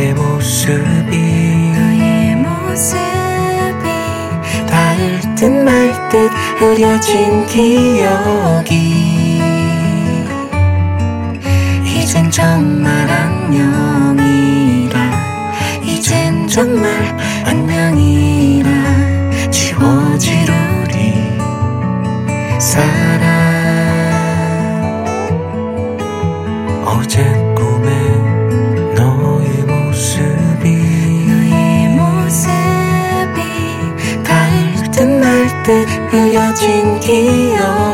너의 모습이 너의 모습이 닿을 듯 말 듯 흐려진 기억이 이젠 정말 안녕이라. 이젠 정말 你有。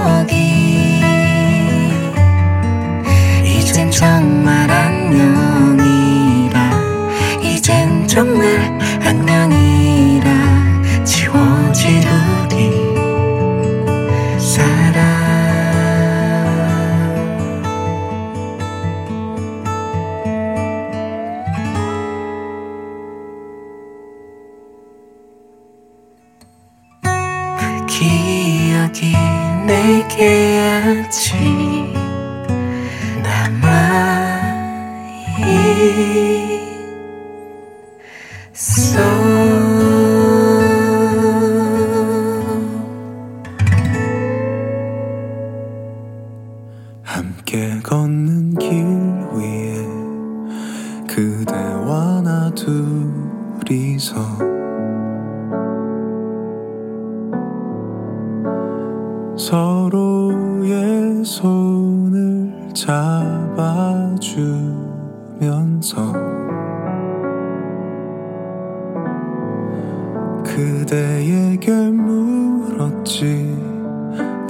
그대에게 물었지.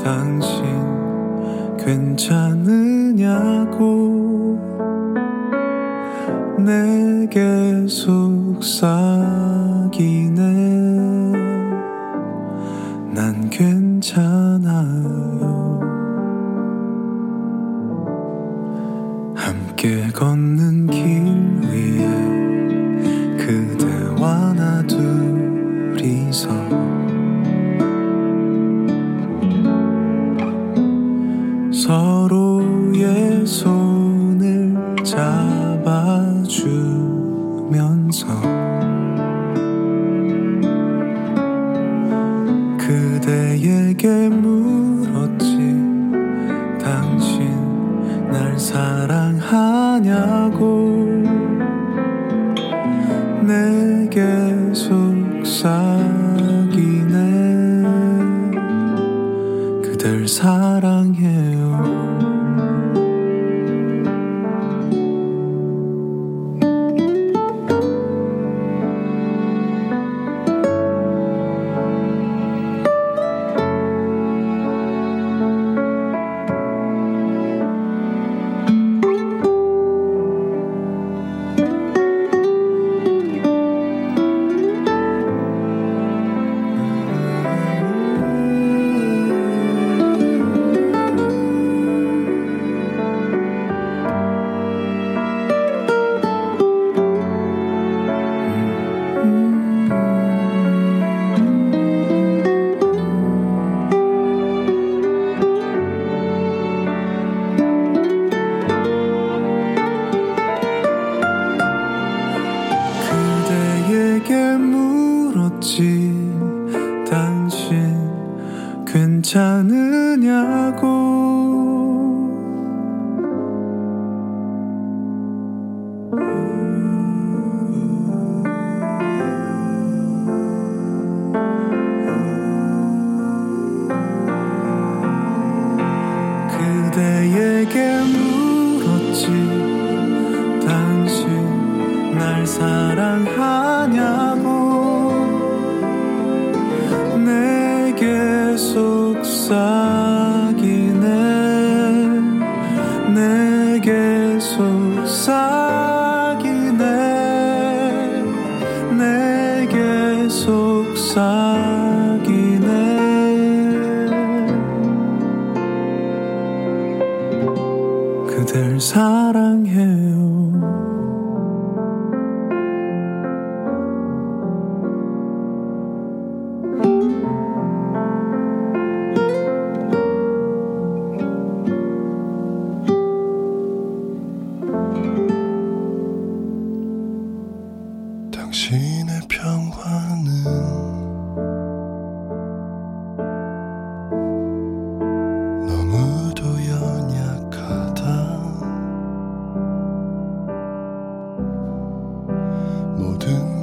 당신 괜찮으냐고. 내게 속삭이네. 난 괜찮아요. 함께 걷는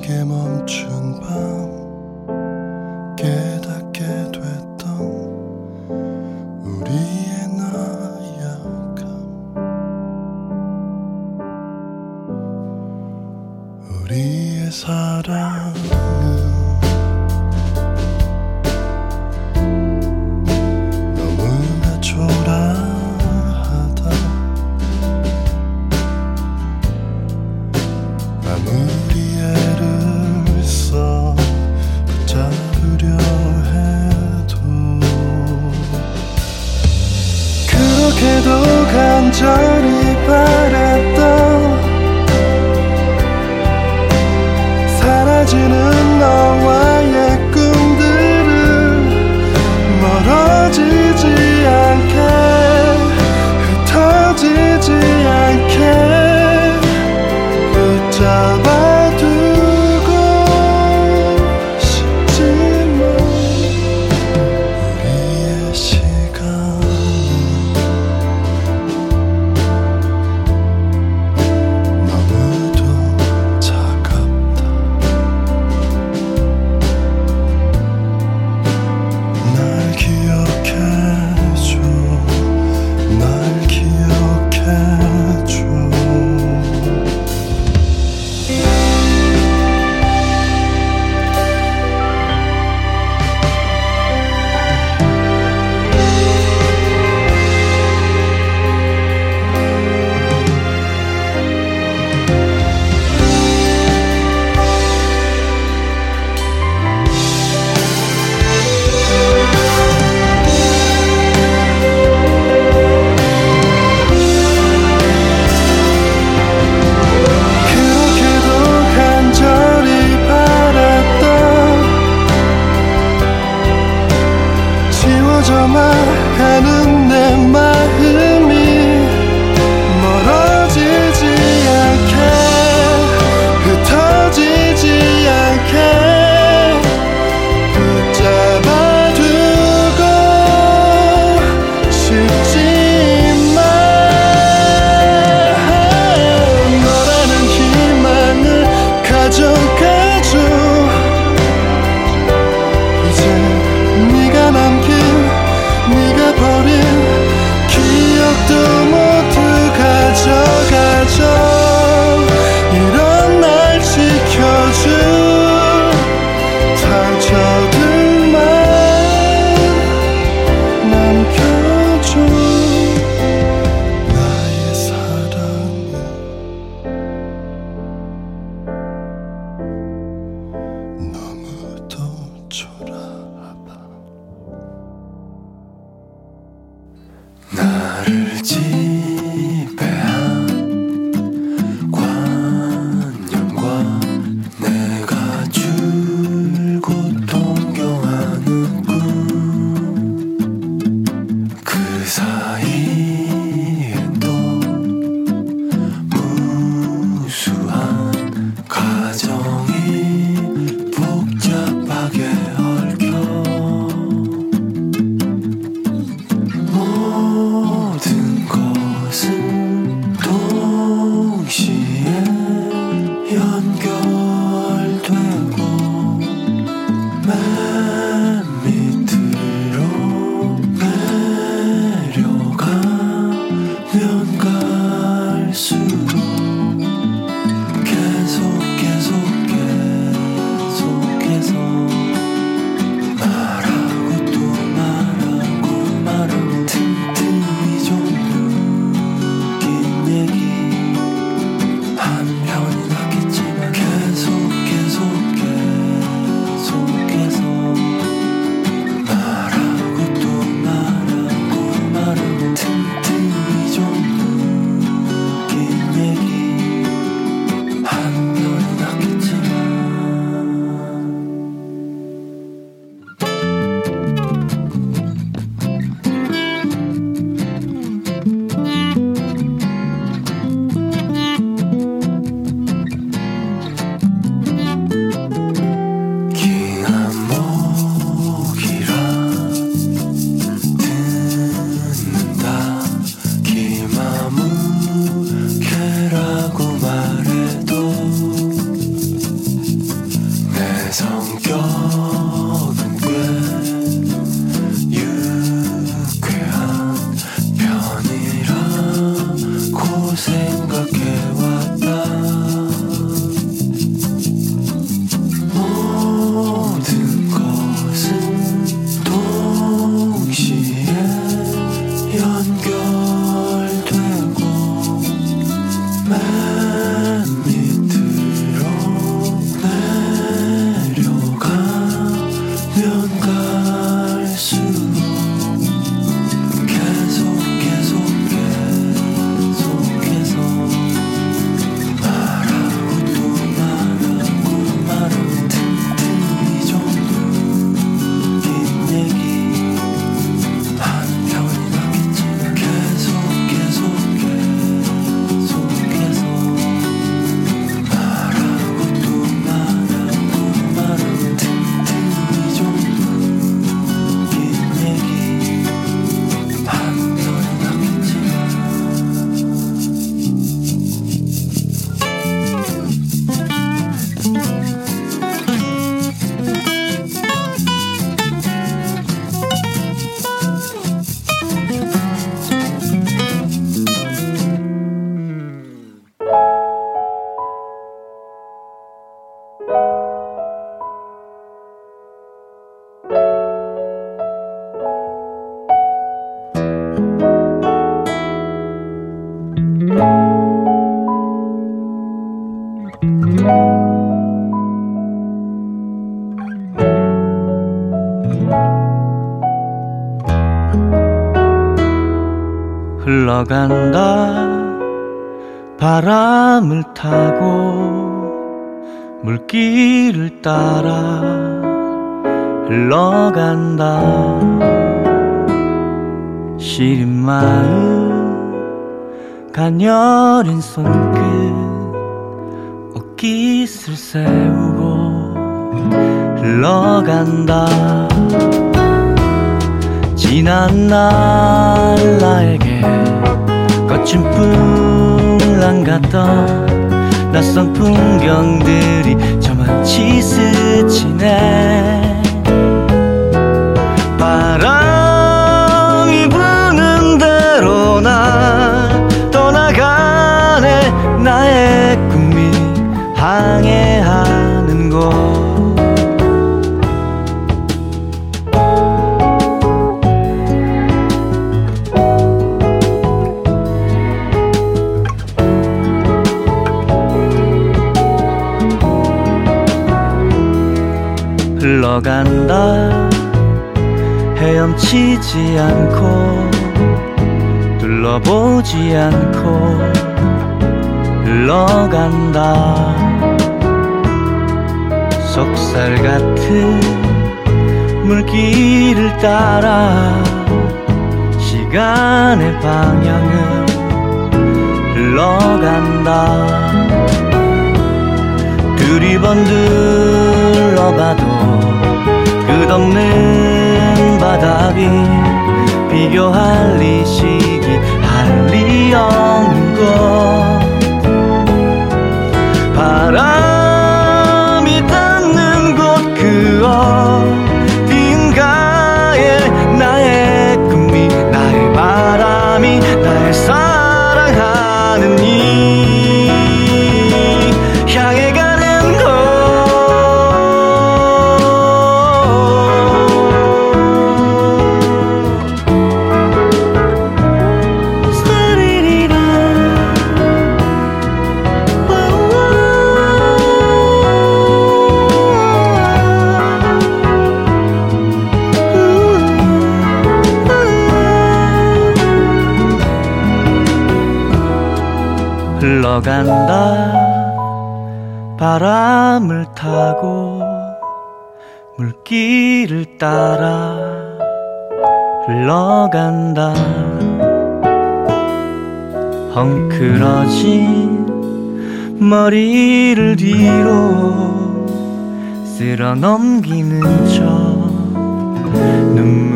모든 게 멈춘 밤 흘러간다. 바람을 타고 물길을 따라 흘러간다. 시린 마음 가녀린 손끝 옷깃을 세우고 흘러간다. 지난 날 나에게 거친 풍랑 같던 낯선 풍경들이 저만치 스치네. 바람 흘러간다 헤엄치지 않고 둘러보지 않고 흘러간다. 속살 같은 물길을 따라 시간의 방향을 흘러간다. 두리번 둘러봐도 끝없는 바닥이 비교할 리 시기 할 리 없는 것. 바람 걸어간다. 바람을 타고 물길을 따라 흘러간다. 헝클어진 머리를 뒤로 쓸어 넘기는 저 눈물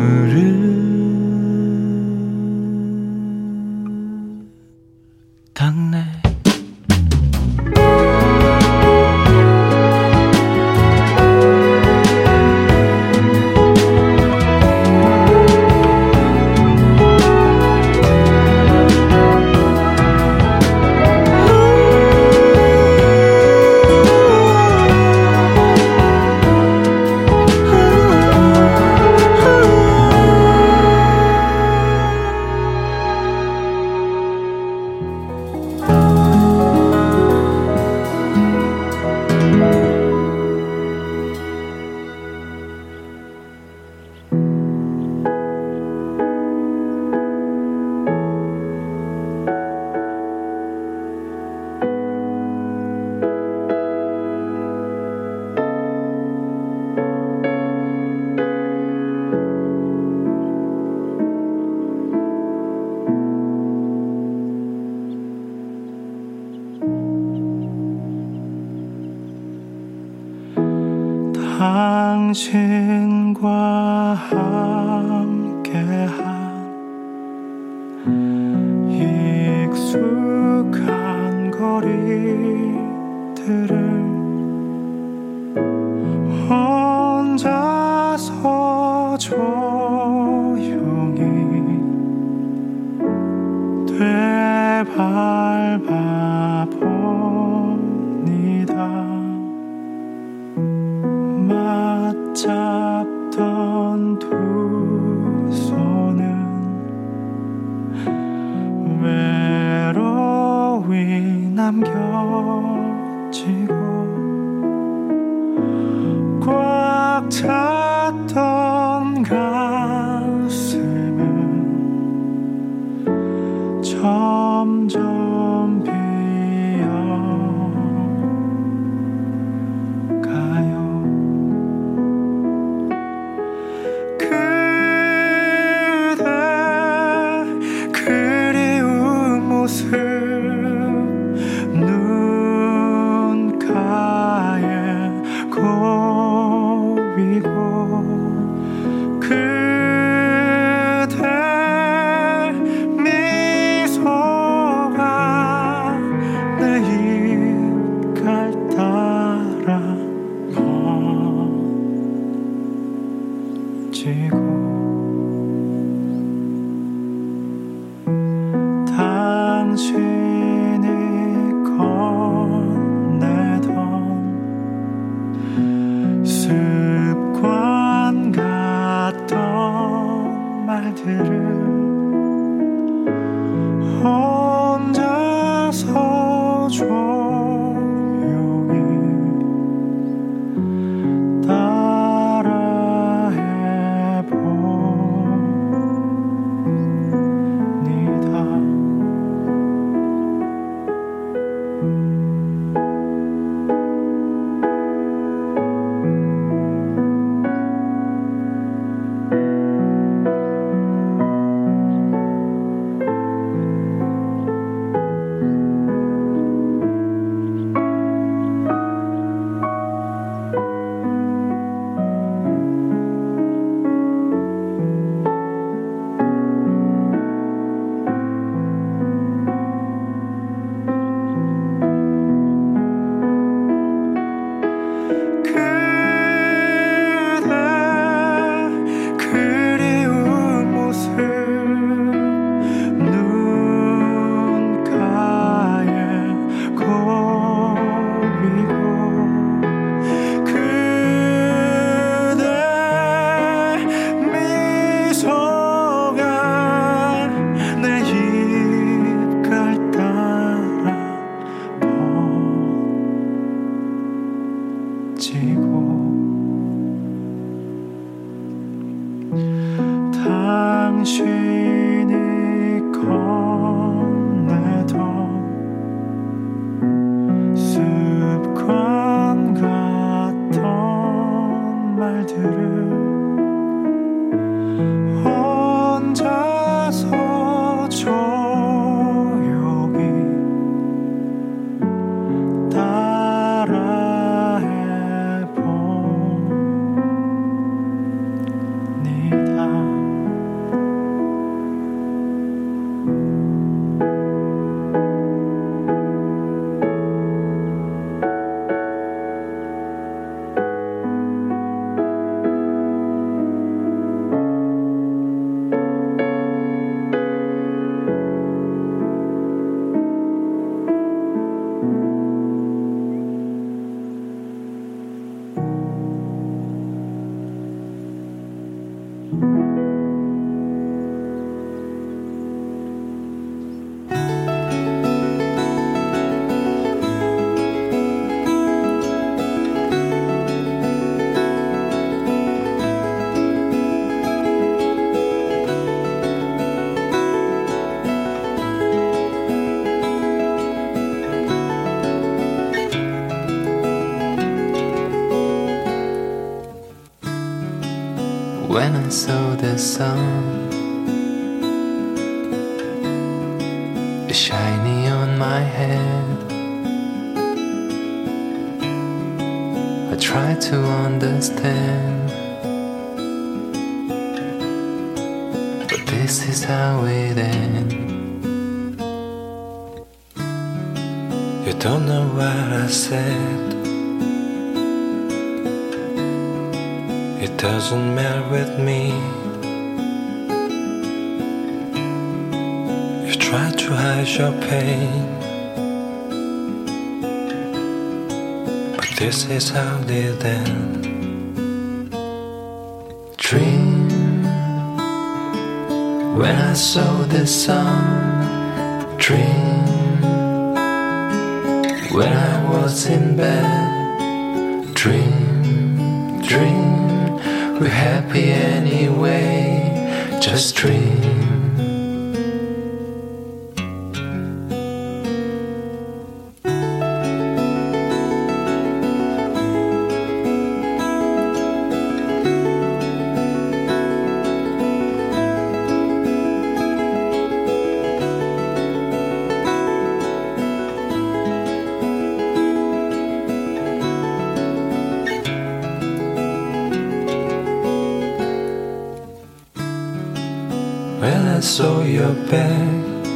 when I saw the sun. shining on my head. I tried to understand. But this is how it ends. You don't know what I said. Doesn't matter with me. You try to hide your pain. But this is how it ends. Dream when I saw the sun. Dream when I was in bed. Dream, dream, we're happy anyway. Just dream. Bag,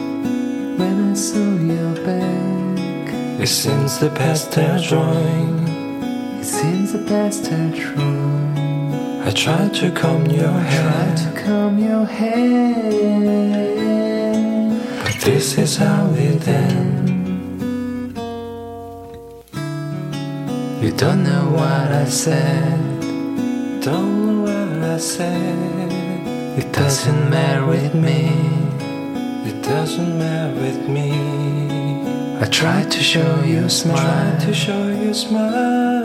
when I saw your back. it seems the pastel drawing. It seems the pastel drawing. I tried to comb your hair, tried to comb your hair, but this is how it ends. You don't know what I said, don't know what I said. It doesn't matter with me. Doesn't matter with me. I tried to show you smile. to show you smile.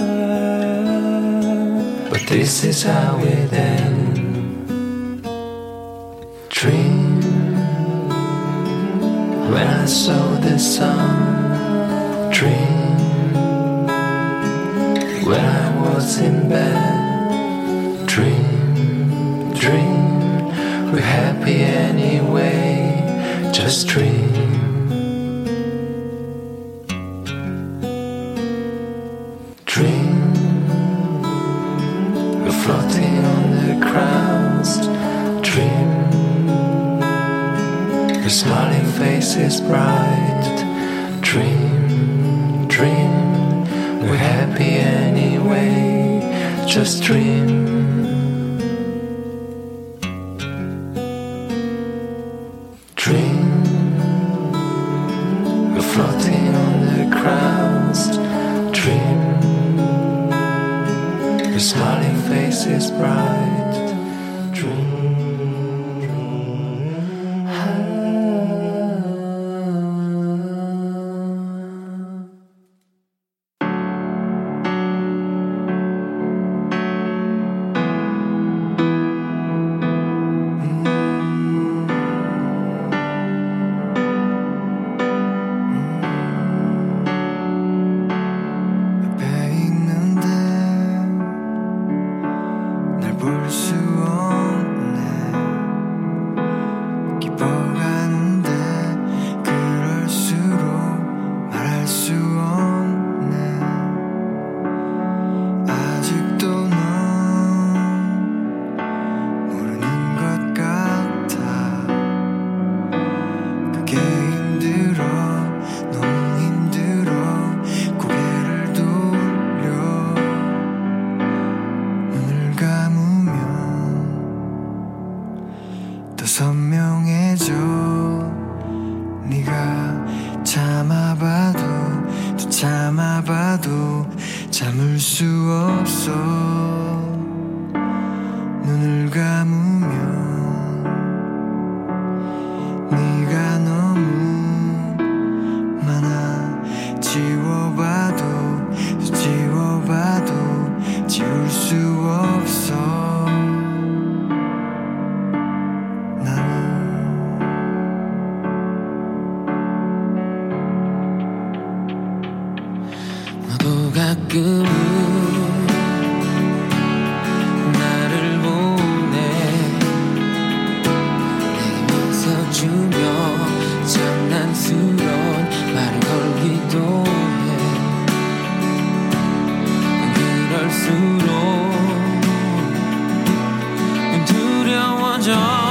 But this is how it ends. Dream when I saw the sun. Dream when I was in bed. Dream, dream. We're happy anyway, just dream. Dream. We're floating on the clouds. Dream. Your smiling face is bright. Dream, dream. We're happy anyway, just dream. dawn.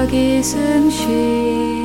vergessen Schnee.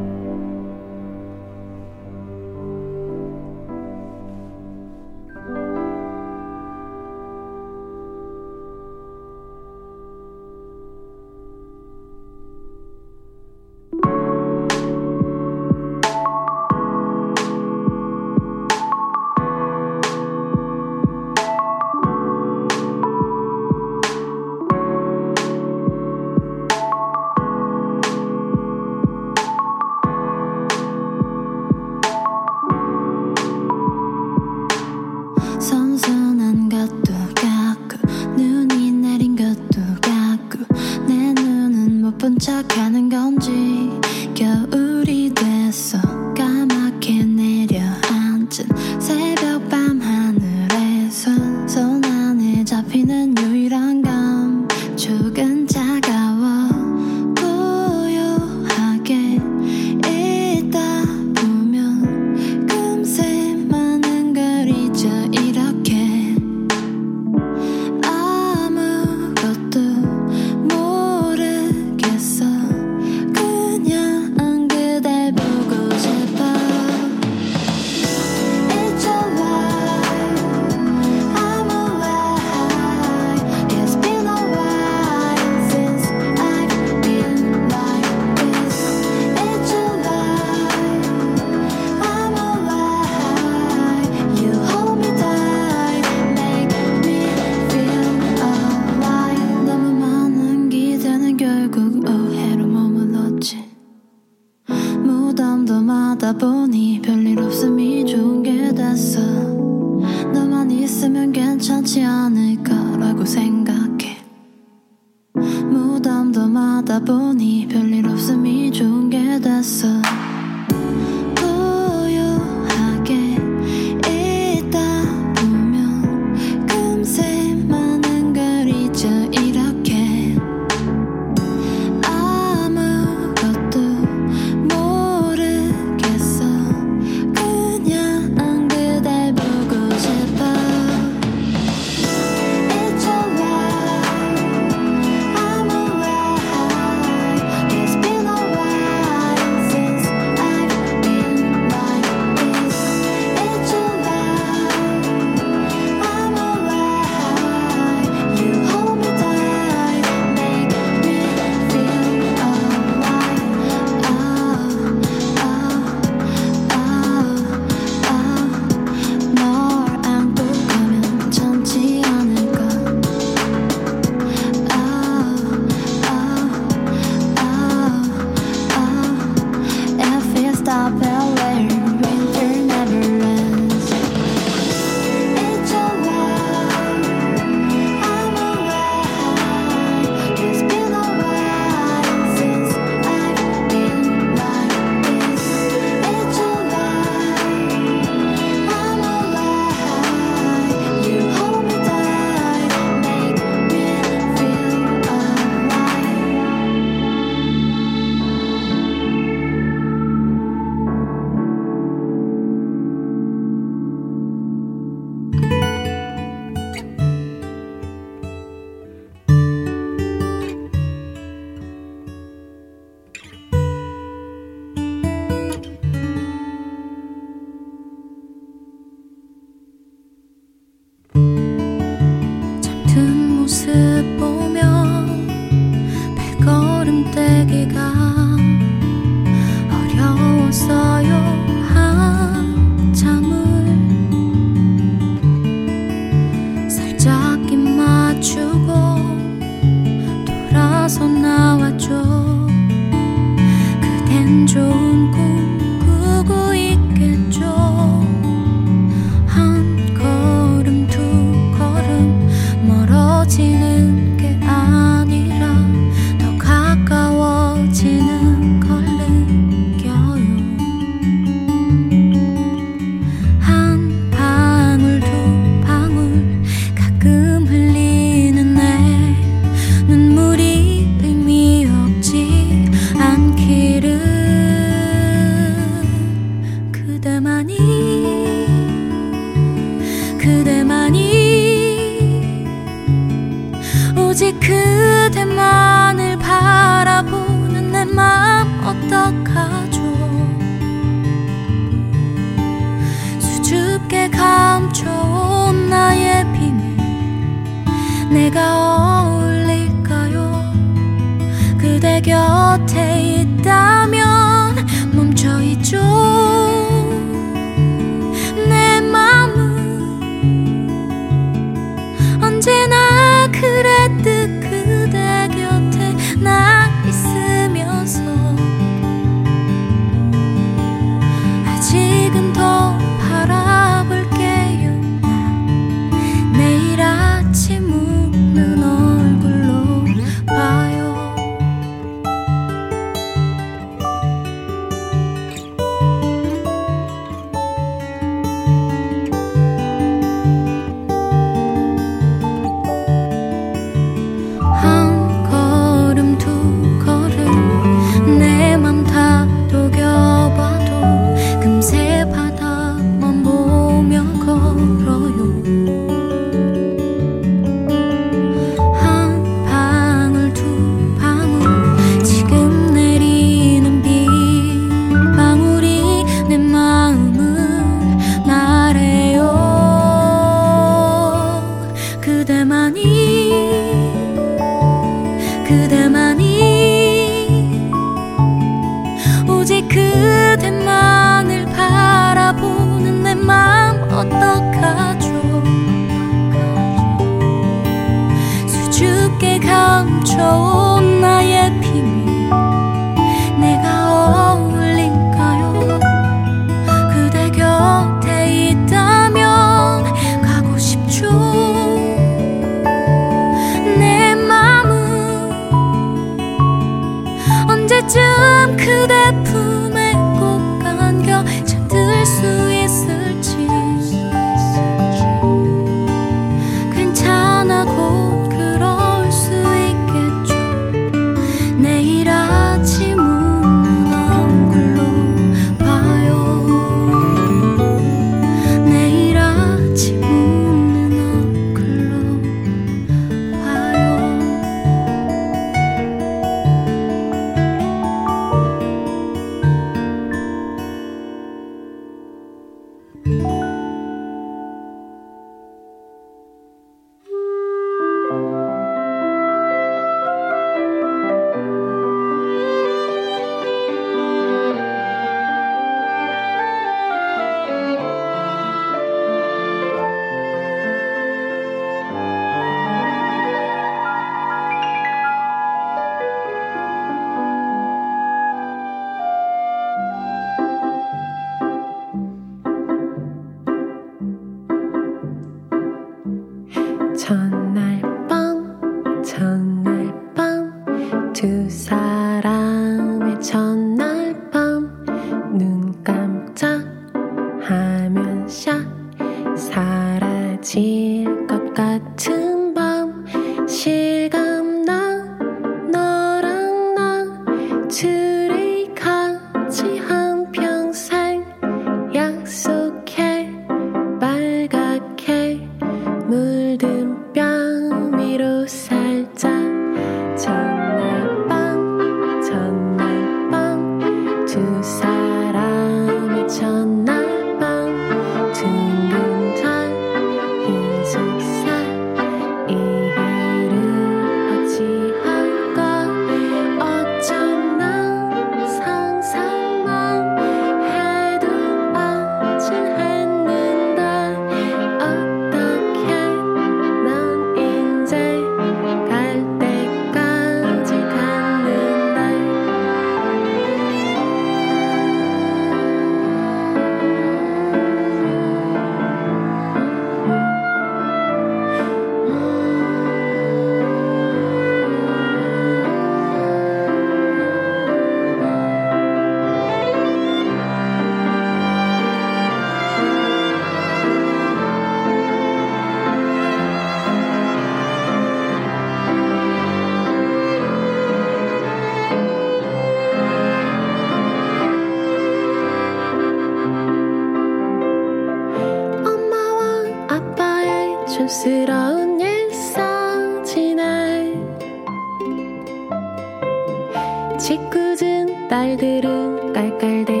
딸들은 깔깔대